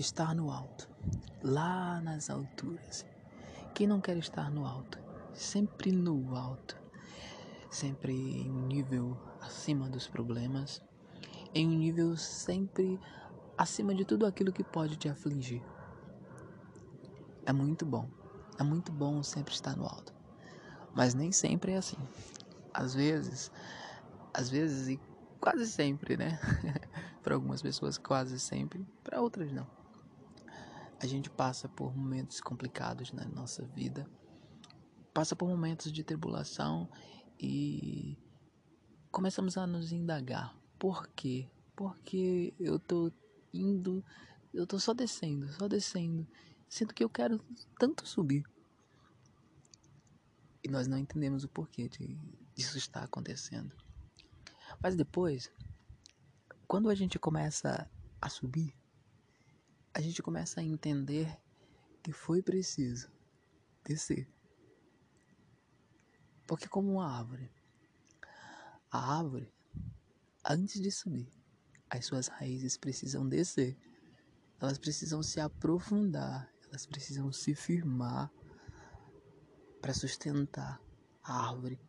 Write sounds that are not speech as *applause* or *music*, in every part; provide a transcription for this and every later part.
estar no alto, lá nas alturas. Quem não quer estar no alto? Sempre no alto, sempre em um nível acima dos problemas, em um nível sempre acima de tudo aquilo que pode te afligir. É muito bom, é muito bom sempre estar no alto, mas nem sempre é assim. Às vezes, às vezes e quase sempre, né? *laughs* para algumas pessoas, quase sempre, para outras não. A gente passa por momentos complicados na nossa vida, passa por momentos de tribulação e começamos a nos indagar: por quê? Porque eu tô indo, eu tô só descendo, só descendo, sinto que eu quero tanto subir. E nós não entendemos o porquê de, disso estar acontecendo. Mas depois, quando a gente começa a subir, a gente começa a entender que foi preciso descer. Porque como uma árvore, a árvore, antes de subir, as suas raízes precisam descer. Elas precisam se aprofundar, elas precisam se firmar para sustentar a árvore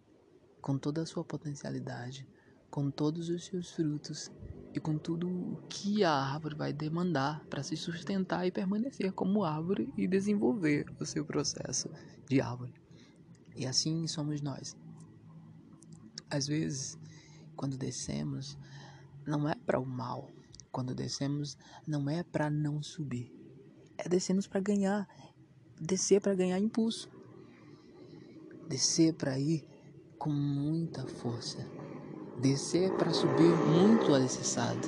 com toda a sua potencialidade, com todos os seus frutos e com tudo o que a árvore vai demandar para se sustentar e permanecer como árvore e desenvolver o seu processo de árvore. E assim somos nós. Às vezes, quando descemos, não é para o mal. Quando descemos, não é para não subir. É descemos para ganhar, descer para ganhar impulso. Descer para ir com muita força descer para subir muito alicerçado.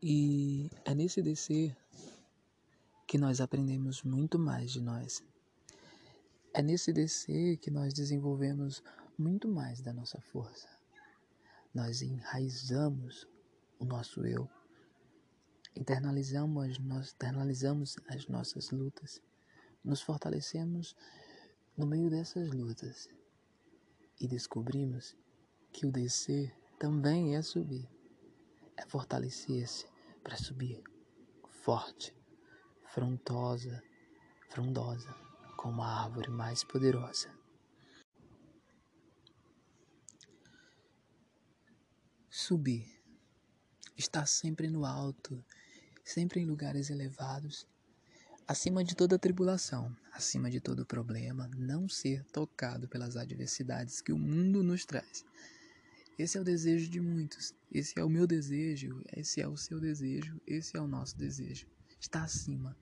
E é nesse descer que nós aprendemos muito mais de nós. É nesse descer que nós desenvolvemos muito mais da nossa força. Nós enraizamos o nosso eu internalizamos as, internalizamos as nossas lutas, nos fortalecemos no meio dessas lutas e descobrimos que o descer também é subir, é fortalecer-se para subir forte, frondosa, frondosa, como a árvore mais poderosa. Subir, estar sempre no alto sempre em lugares elevados, acima de toda tribulação, acima de todo problema, não ser tocado pelas adversidades que o mundo nos traz. Esse é o desejo de muitos, esse é o meu desejo, esse é o seu desejo, esse é o nosso desejo. Estar acima,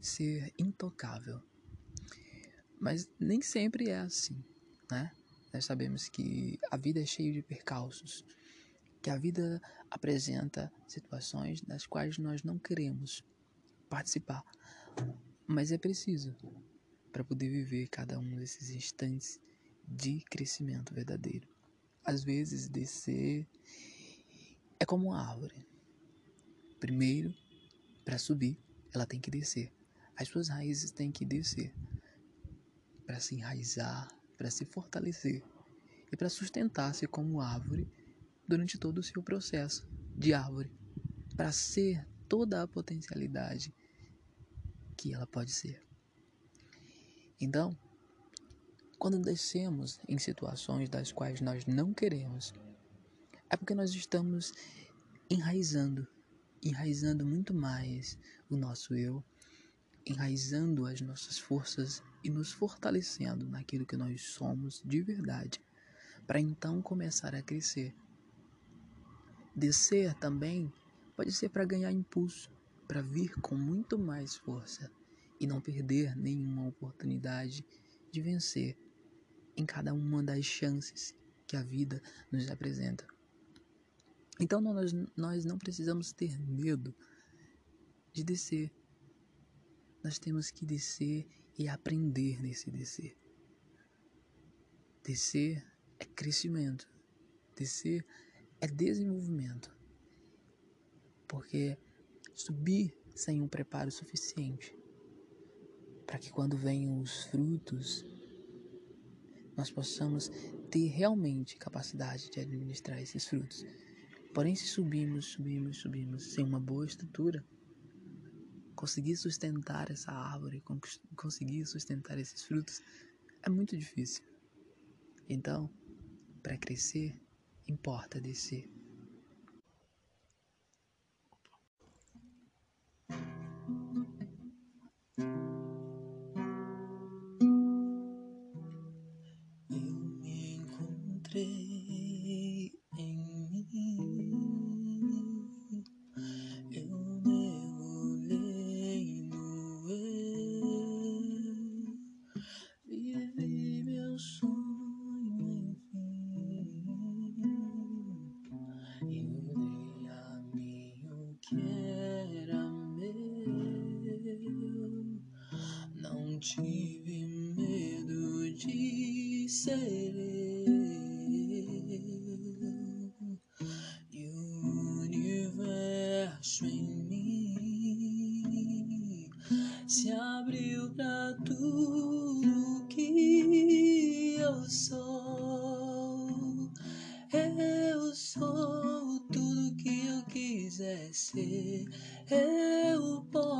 ser intocável. Mas nem sempre é assim, né? Nós sabemos que a vida é cheia de percalços, que a vida apresenta situações das quais nós não queremos participar, mas é preciso para poder viver cada um desses instantes de crescimento verdadeiro. Às vezes, descer é como uma árvore. Primeiro, para subir, ela tem que descer. As suas raízes têm que descer para se enraizar, para se fortalecer e para sustentar-se como árvore durante todo o seu processo de árvore, para ser toda a potencialidade que ela pode ser. Então, quando descemos em situações das quais nós não queremos, é porque nós estamos enraizando, enraizando muito mais o nosso eu, enraizando as nossas forças e nos fortalecendo naquilo que nós somos de verdade, para então começar a crescer Descer também pode ser para ganhar impulso, para vir com muito mais força e não perder nenhuma oportunidade de vencer em cada uma das chances que a vida nos apresenta. Então nós, nós não precisamos ter medo de descer. Nós temos que descer e aprender nesse descer. Descer é crescimento. Descer é desenvolvimento. Porque subir sem um preparo suficiente para que quando venham os frutos, nós possamos ter realmente capacidade de administrar esses frutos. Porém, se subimos, subimos, subimos sem uma boa estrutura, conseguir sustentar essa árvore, conseguir sustentar esses frutos, é muito difícil. Então, para crescer, importa descer. eu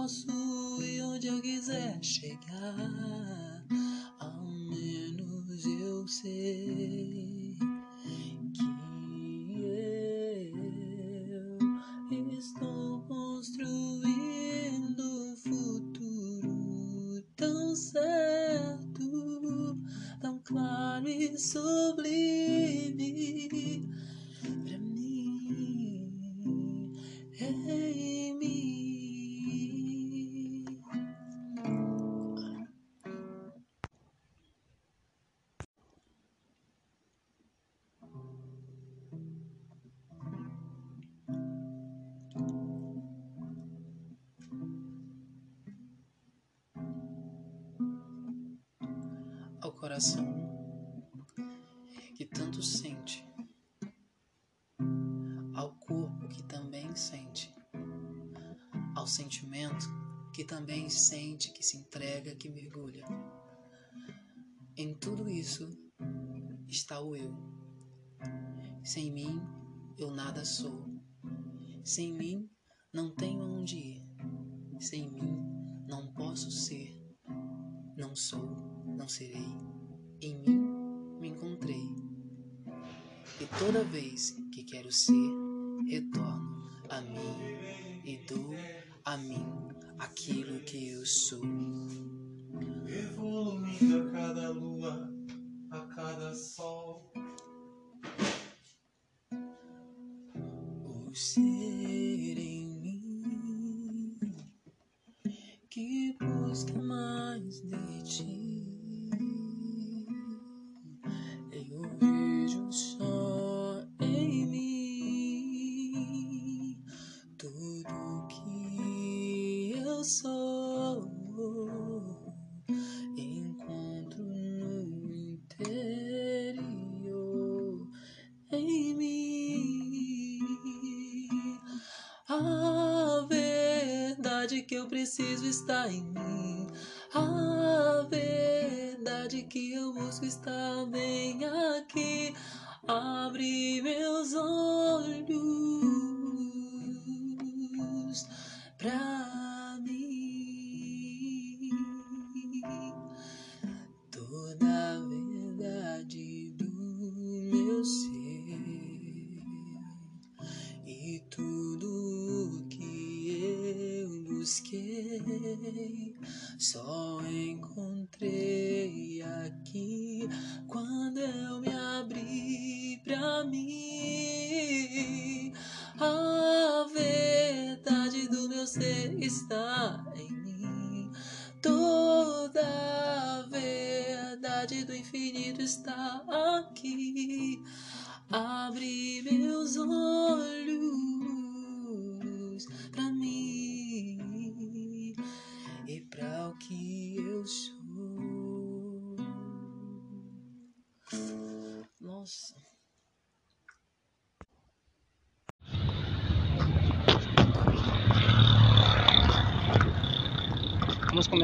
posso ir onde eu quiser chegar. Sente, que se entrega, que mergulha. Em tudo isso está o eu. Sem mim eu nada sou. Sem mim não tenho aonde ir. Sem mim não posso ser. Não sou, não serei em mim me encontrei. E toda vez que quero ser, retorno a mim e dou a mim aquilo que eu sou. Evoluindo a cada lua, a cada sol. Que eu preciso está em mim. A verdade que eu busco está bem aqui. Abre meus olhos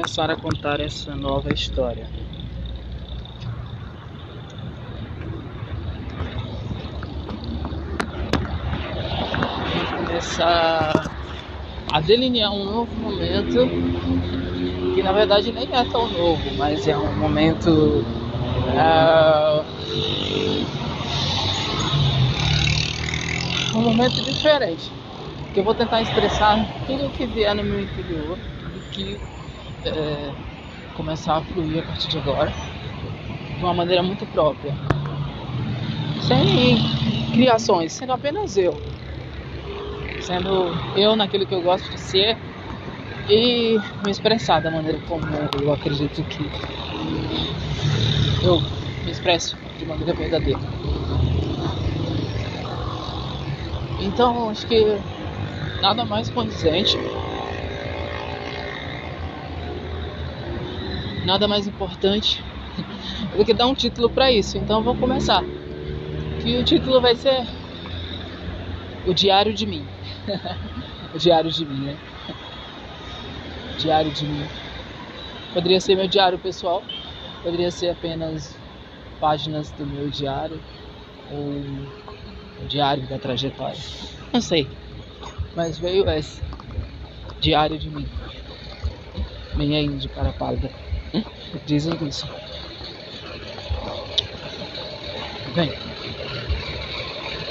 começar a contar essa nova história. Vamos começar a delinear um novo momento que na verdade nem é tão novo, mas é um momento uh, um momento diferente. Que eu vou tentar expressar tudo o que vier no meu interior e que é, começar a fluir a partir de agora de uma maneira muito própria. Sem criações, sendo apenas eu sendo eu naquilo que eu gosto de ser e me expressar da maneira como eu acredito que eu me expresso de maneira verdadeira. Então, acho que nada mais condizente, nada mais importante do que dar um título para isso. Então, vou começar. Que o título vai ser O Diário de Mim. *laughs* diário de mim, né? Diário de mim. Poderia ser meu diário pessoal, poderia ser apenas páginas do meu diário ou o diário da trajetória. Não sei. Mas veio esse diário de mim. Minha índia para pálida. Dizem isso. Bem,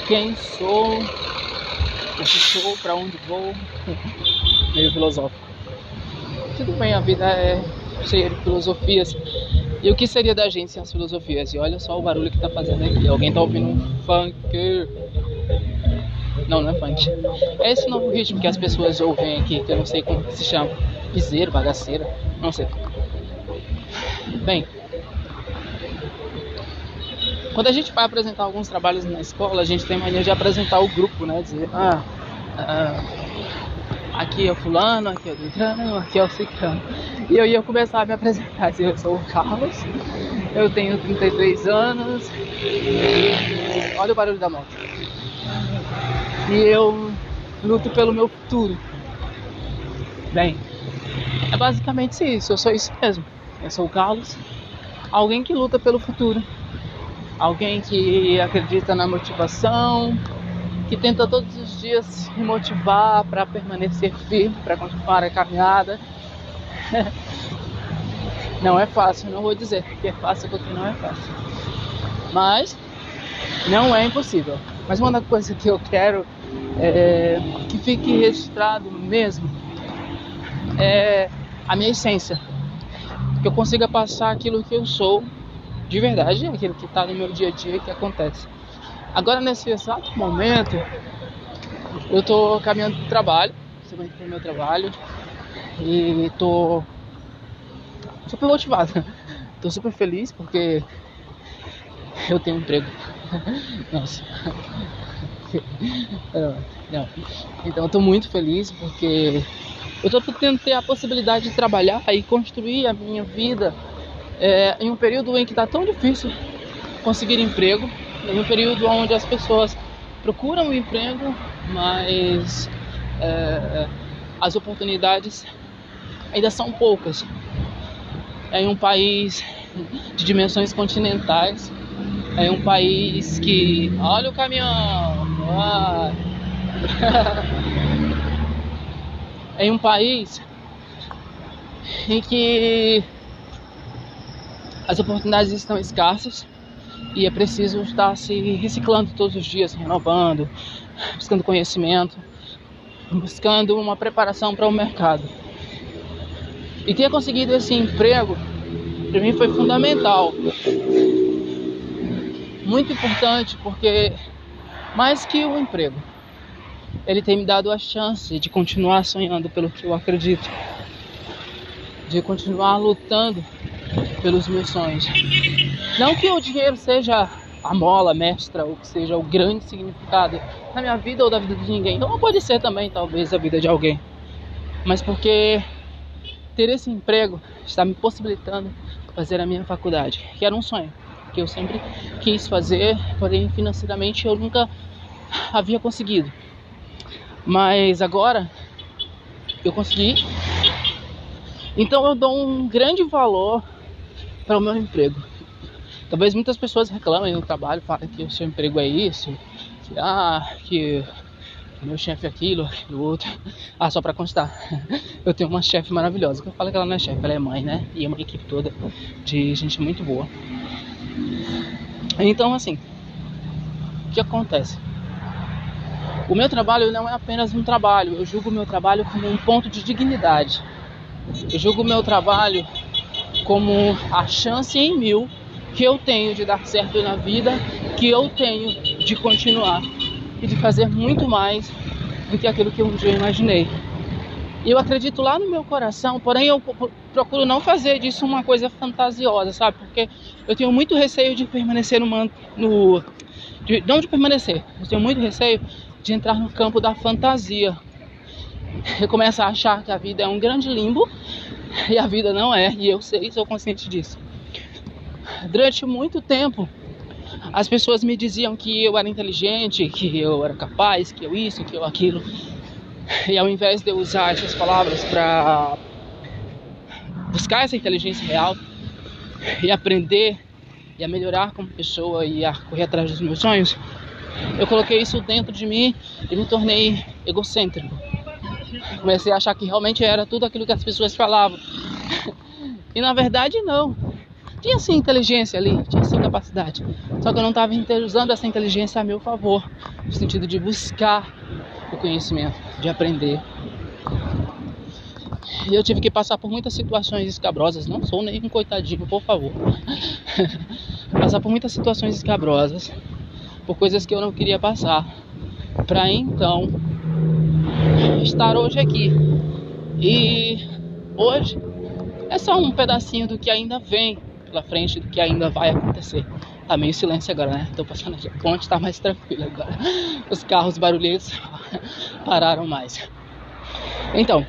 quem sou o que sou, para onde vou, *laughs* meio filosófico. Tudo bem, a vida é cheia de filosofias. E o que seria da gente sem as filosofias? E olha só o barulho que tá fazendo aqui. Alguém tá ouvindo um funk. Não, não é funk. É esse novo ritmo que as pessoas ouvem aqui, que eu não sei como se chama. Piseiro, bagaceira, não sei. Bem, quando a gente vai apresentar alguns trabalhos na escola, a gente tem mania de apresentar o grupo, né? Dizer, ah, ah aqui é o fulano, aqui é o Beltrano, aqui é o Ciclano. E eu ia começar a me apresentar, dizer, eu sou o Carlos, eu tenho 33 anos, olha o barulho da moto. E eu luto pelo meu futuro. Bem, é basicamente isso, eu sou isso mesmo. Eu sou o Carlos, alguém que luta pelo futuro alguém que acredita na motivação, que tenta todos os dias se motivar para permanecer firme, para continuar a caminhada. *laughs* não é fácil, não vou dizer que é fácil porque não é fácil. Mas não é impossível. Mas uma coisa que eu quero é, que fique registrado mesmo é a minha essência. Que eu consiga passar aquilo que eu sou de verdade, é aquilo que está no meu dia a dia que acontece. Agora, nesse exato momento, eu estou caminhando para o trabalho, estou para o meu trabalho e estou super motivado. Estou *laughs* super feliz porque eu tenho um emprego. *laughs* Nossa. *laughs* Não. Então, estou muito feliz porque eu estou podendo ter a possibilidade de trabalhar e construir a minha vida é, em um período em que está tão difícil conseguir emprego, em um período onde as pessoas procuram um emprego, mas é, as oportunidades ainda são poucas. É em um país de dimensões continentais, é um país que. Olha o caminhão! Ah. *laughs* é um país em que as oportunidades estão escassas e é preciso estar se reciclando todos os dias, renovando, buscando conhecimento, buscando uma preparação para o mercado. E ter conseguido esse emprego para mim foi fundamental. Muito importante porque mais que o emprego, ele tem me dado a chance de continuar sonhando pelo que eu acredito, de continuar lutando pelos meus sonhos. Não que o dinheiro seja a mola mestra ou que seja o grande significado na minha vida ou da vida de ninguém. Não pode ser também, talvez, a vida de alguém. Mas porque ter esse emprego está me possibilitando fazer a minha faculdade, que era um sonho que eu sempre quis fazer, porém financeiramente eu nunca havia conseguido. Mas agora eu consegui Então eu dou um grande valor para o meu emprego. Talvez muitas pessoas reclamem no trabalho, falem que o seu emprego é isso, que, ah, que meu chefe é aquilo, aquilo outro. Ah, só para constar, *laughs* eu tenho uma chefe maravilhosa. Eu falo que ela não é chefe, ela é mãe, né? E é uma equipe toda de gente muito boa. Então, assim, o que acontece? O meu trabalho não é apenas um trabalho, eu julgo o meu trabalho como um ponto de dignidade. Eu julgo o meu trabalho como a chance em mil que eu tenho de dar certo na vida, que eu tenho de continuar e de fazer muito mais do que aquilo que um dia imaginei. E eu acredito lá no meu coração, porém eu procuro não fazer disso uma coisa fantasiosa, sabe? Porque eu tenho muito receio de permanecer no, no de, não de permanecer, eu tenho muito receio de entrar no campo da fantasia. Eu começo a achar que a vida é um grande limbo e a vida não é, e eu sei, sou consciente disso. Durante muito tempo, as pessoas me diziam que eu era inteligente, que eu era capaz, que eu isso, que eu aquilo. E ao invés de eu usar essas palavras para buscar essa inteligência real e aprender e a melhorar como pessoa e a correr atrás dos meus sonhos, eu coloquei isso dentro de mim e me tornei egocêntrico. Comecei a achar que realmente era tudo aquilo que as pessoas falavam. E na verdade não. Tinha sim inteligência ali, tinha sim capacidade. Só que eu não estava usando essa inteligência a meu favor, no sentido de buscar o conhecimento, de aprender. E eu tive que passar por muitas situações escabrosas, não sou nem um coitadinho, por favor. *laughs* passar por muitas situações escabrosas por coisas que eu não queria passar, para então estar hoje aqui. E hoje é só um pedacinho do que ainda vem pela frente, do que ainda vai acontecer. Tá meio silêncio agora, né? Tô passando aqui a ponte, tá mais tranquilo agora. Os carros barulhentos *laughs* pararam mais. Então,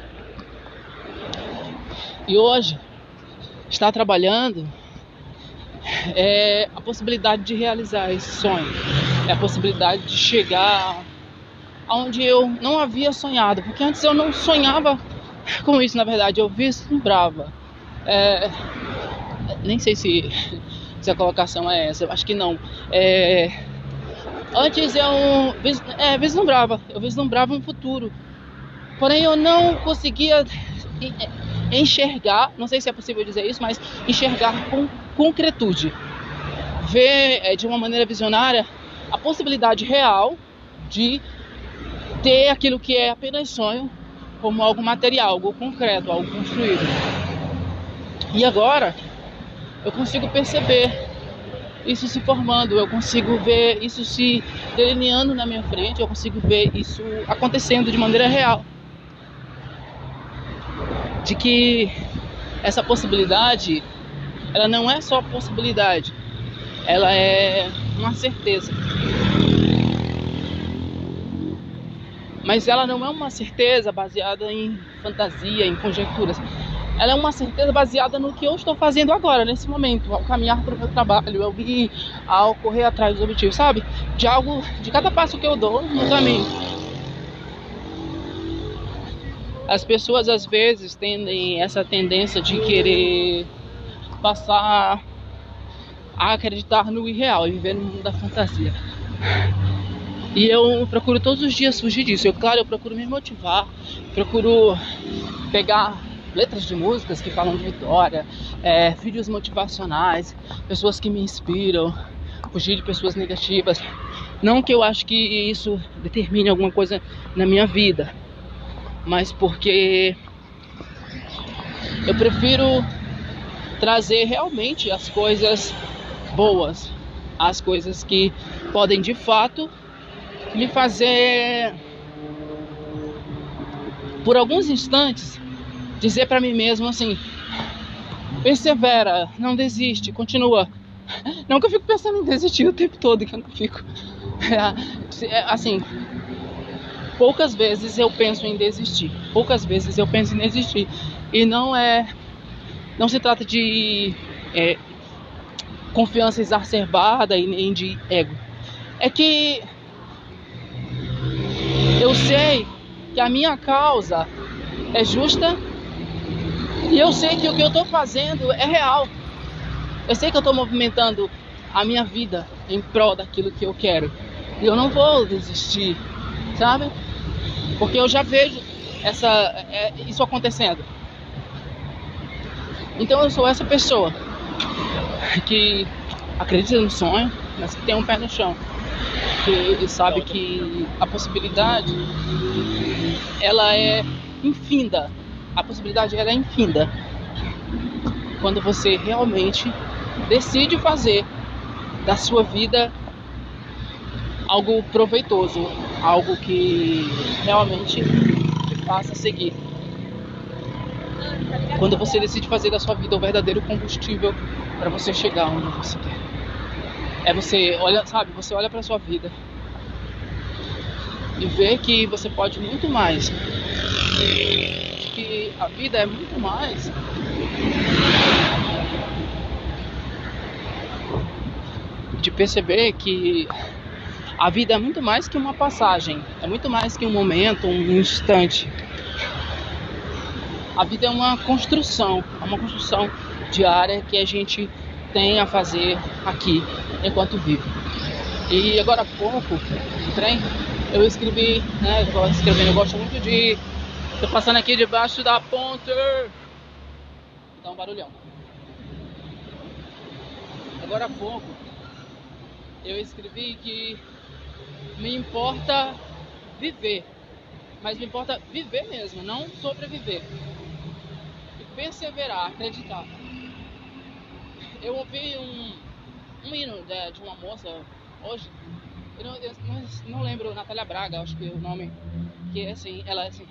e hoje está trabalhando é a possibilidade de realizar esse sonho é a possibilidade de chegar aonde eu não havia sonhado, porque antes eu não sonhava com isso, na verdade, eu vislumbrava. É, nem sei se, se a colocação é essa, eu acho que não. É, antes eu vis, é, vislumbrava, eu vislumbrava um futuro, porém eu não conseguia enxergar, não sei se é possível dizer isso, mas enxergar com concretude, ver é, de uma maneira visionária a possibilidade real de ter aquilo que é apenas sonho como algo material, algo concreto, algo construído. E agora eu consigo perceber isso se formando, eu consigo ver isso se delineando na minha frente, eu consigo ver isso acontecendo de maneira real. De que essa possibilidade, ela não é só possibilidade, ela é uma certeza. Mas ela não é uma certeza baseada em fantasia, em conjecturas. Ela é uma certeza baseada no que eu estou fazendo agora, nesse momento, ao caminhar para o meu trabalho, ao ir, ao correr atrás dos objetivos, sabe? De algo, de cada passo que eu dou no caminho. As pessoas às vezes têm essa tendência de querer passar a acreditar no irreal e viver no mundo da fantasia. E eu procuro todos os dias fugir disso. Eu, claro, eu procuro me motivar, procuro pegar letras de músicas que falam de vitória, é, vídeos motivacionais, pessoas que me inspiram, fugir de pessoas negativas. Não que eu acho que isso determine alguma coisa na minha vida, mas porque eu prefiro trazer realmente as coisas boas, as coisas que podem de fato me fazer, por alguns instantes, dizer para mim mesmo assim: persevera, não desiste, continua. Não que eu fico pensando em desistir o tempo todo, que eu não fico. É, assim, poucas vezes eu penso em desistir, poucas vezes eu penso em desistir. E não é. Não se trata de é, confiança exacerbada e nem de ego. É que eu sei que a minha causa é justa, E eu sei que o que eu estou fazendo é real. Eu sei que eu estou movimentando a minha vida em prol daquilo que eu quero. E eu não vou desistir, sabe? Porque eu já vejo essa, é, isso acontecendo. Então eu sou essa pessoa que acredita no sonho, mas que tem um pé no chão. Que sabe que a possibilidade ela é infinda. A possibilidade ela é infinda. Quando você realmente decide fazer da sua vida algo proveitoso, algo que realmente te faça seguir. Quando você decide fazer da sua vida o verdadeiro combustível para você chegar onde você quer. É você olha, sabe, você olha para sua vida e vê que você pode muito mais. Que a vida é muito mais de perceber que a vida é muito mais que uma passagem, é muito mais que um momento, um instante. A vida é uma construção, é uma construção diária que a gente tem a fazer aqui enquanto vive. E agora há pouco, no trem, eu escrevi, né, eu escrevendo, eu gosto muito de. Tô passando aqui debaixo da ponte. Dá um barulhão. Agora há pouco, eu escrevi que me importa viver, mas me importa viver mesmo, não sobreviver. Perseverar, acreditar. Eu ouvi um, um hino de, de uma moça hoje, eu não, eu não lembro, Natália Braga, acho que é o nome, que é assim, ela é assim,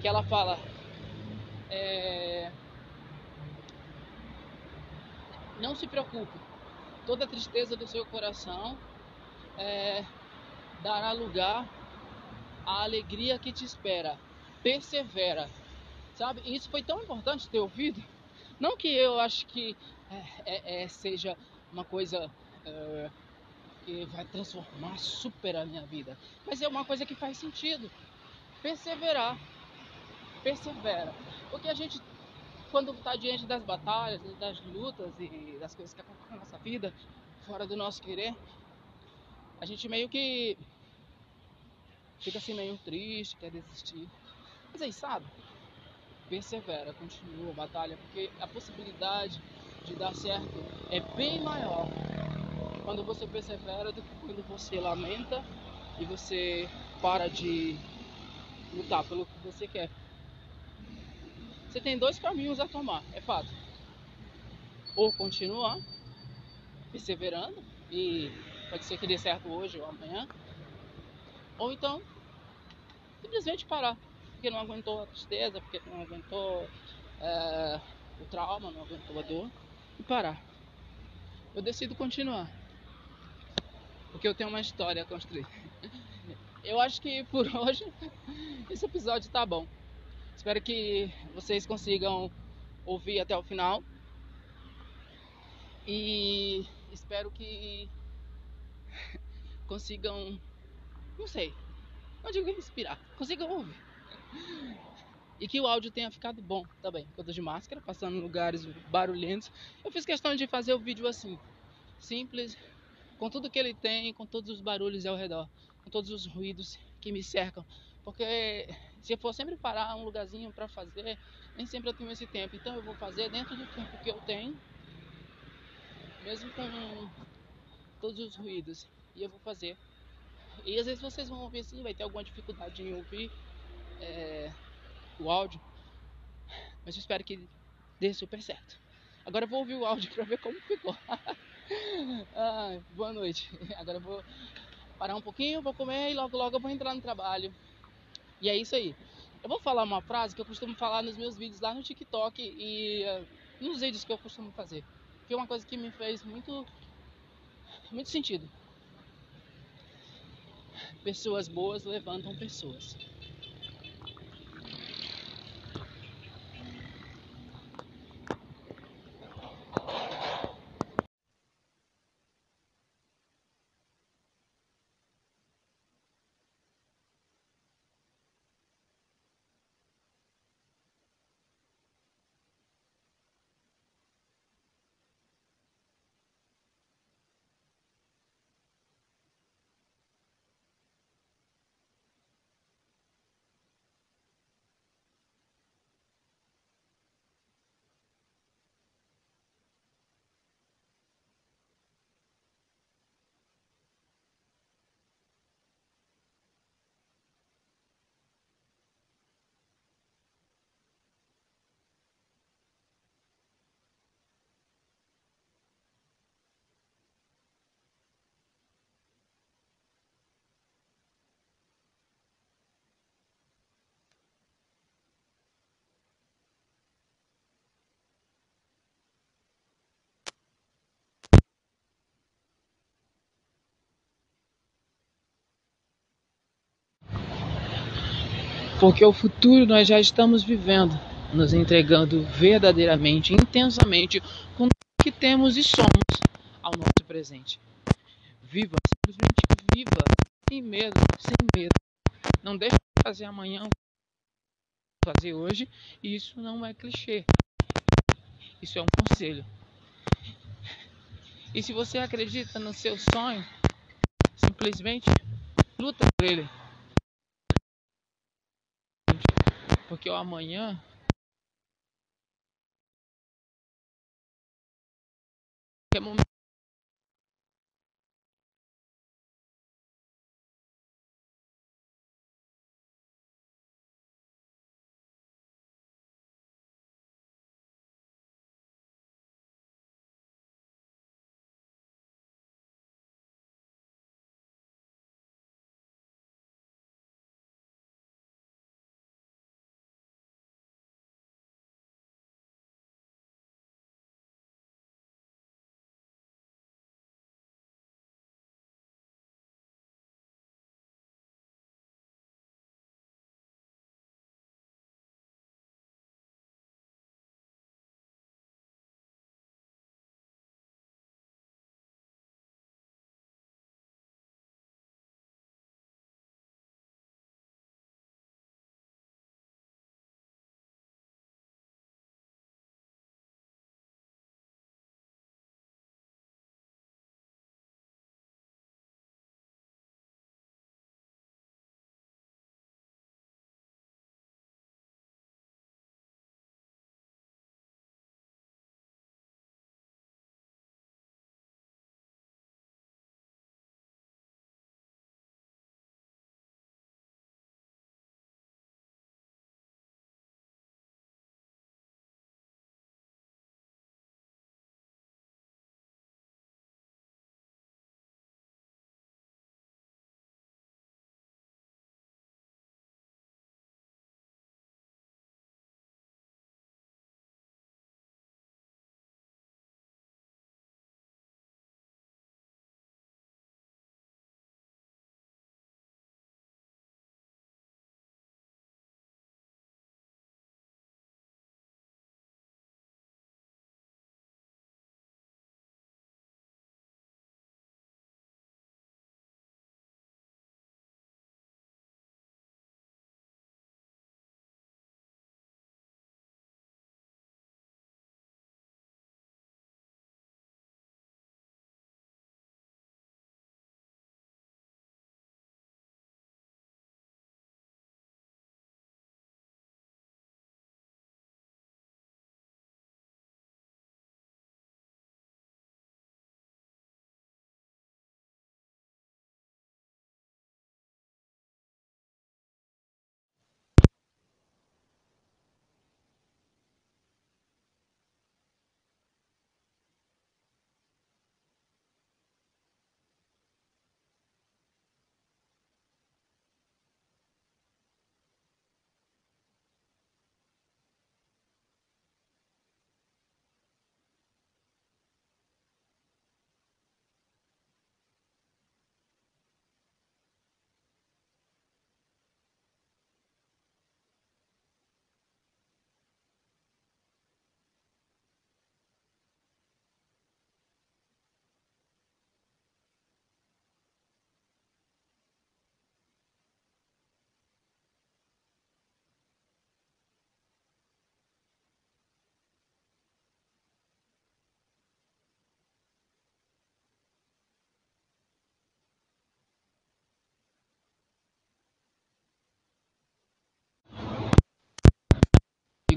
que ela fala. É, não se preocupe, toda a tristeza do seu coração é, dará lugar à alegria que te espera. Persevera. Sabe? E isso foi tão importante ter ouvido. Não que eu acho que é, é, é seja uma coisa é, que vai transformar super a minha vida, mas é uma coisa que faz sentido. Perseverar. Persevera. Porque a gente quando está diante das batalhas, das lutas e das coisas que acontecem na nossa vida, fora do nosso querer, a gente meio que fica assim meio triste, quer desistir. Mas aí, sabe? Persevera, continua batalha, porque a possibilidade de dar certo é bem maior quando você persevera do que quando você lamenta e você para de lutar pelo que você quer. Você tem dois caminhos a tomar, é fato. Ou continuar perseverando e pode ser que dê certo hoje ou amanhã. Ou então simplesmente parar, porque não aguentou a tristeza, porque não aguentou é, o trauma, não aguentou a dor e parar. Eu decido continuar. Porque eu tenho uma história a construir. *laughs* Eu acho que por *laughs* hoje esse episódio tá bom. Espero que vocês consigam ouvir até o final. E espero que *laughs* consigam, não sei, não digo inspirar, consigam ouvir. E que o áudio tenha ficado bom também. Eu tô de máscara, passando em lugares barulhentos. Eu fiz questão de fazer o vídeo assim, simples, com tudo que ele tem, com todos os barulhos ao redor, com todos os ruídos que me cercam. Porque se eu for sempre parar um lugarzinho para fazer, nem sempre eu tenho esse tempo. Então eu vou fazer dentro do tempo que eu tenho, mesmo com todos os ruídos. E eu vou fazer. E às vezes vocês vão ouvir assim, vai ter alguma dificuldade em ouvir é, o áudio. Mas eu espero que dê super certo. Agora eu vou ouvir o áudio para ver como ficou. *laughs* ah, boa noite. Agora eu vou parar um pouquinho, vou comer e logo logo eu vou entrar no trabalho. E é isso aí. Eu vou falar uma frase que eu costumo falar nos meus vídeos lá no TikTok e uh, nos vídeos que eu costumo fazer. Que é uma coisa que me fez muito, muito sentido. Pessoas boas levantam pessoas. Porque o futuro nós já estamos vivendo, nos entregando verdadeiramente, intensamente com o que temos e somos ao nosso presente. Viva, simplesmente viva, sem medo, sem medo. Não deixe de fazer amanhã fazer hoje, e isso não é clichê. Isso é um conselho. E se você acredita no seu sonho, simplesmente luta por ele. Porque o amanhã é momento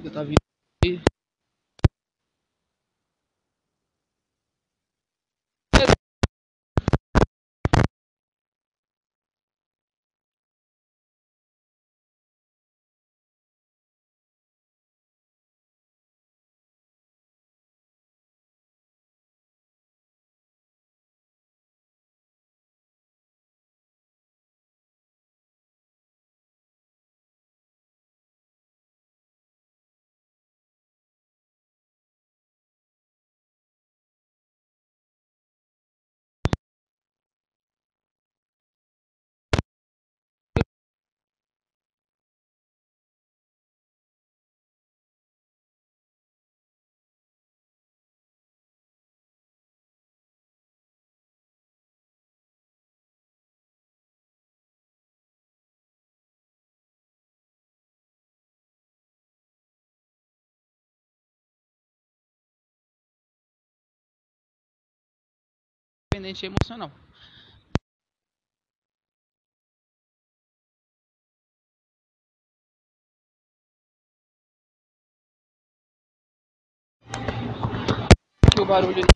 que tá vindo aí. Dependente emocional. Que o barulho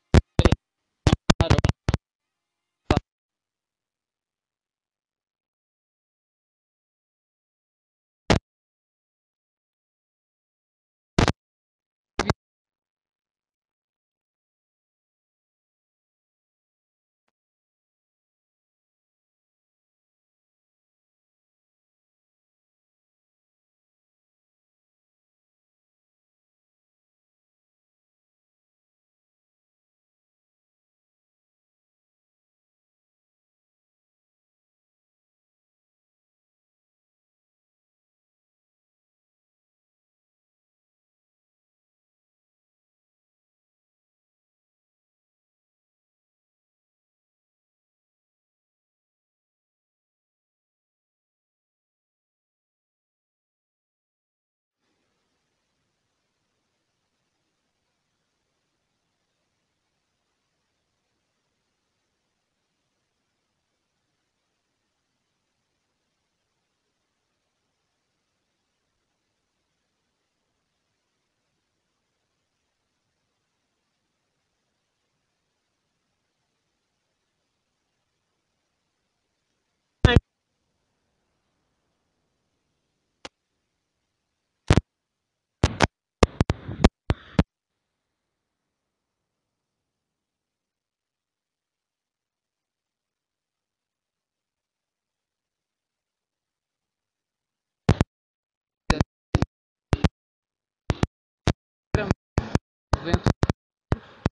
vento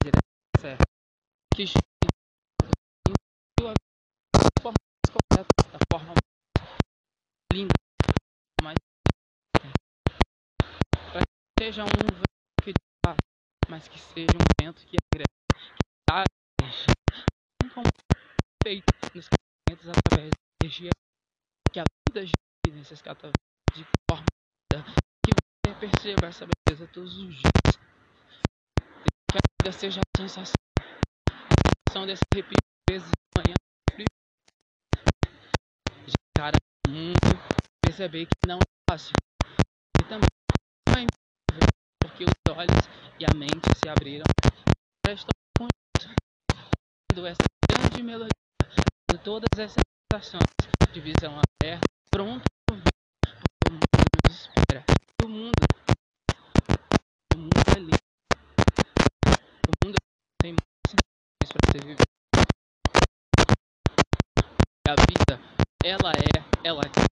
direto certo que forma mais correta, da forma mais linda, para que seja um vento que dá, mas que seja um vento que agrega, que dá assim como feito nos casamentos através da energia que a vida gira nesses de forma que você perceba essa beleza todos os dias vida seja a sensação, a sensação desse arrepio vezes de manhã de o mundo, perceber que não é fácil. E também não porque os olhos e a mente se abriram para estar com isso, essa grande melodia de todas essas sensações de visão aberta, pronto para o mundo nos espera. O mundo, o mundo é lindo. O mundo tem muitas para ser vivido. A vida, ela é, ela é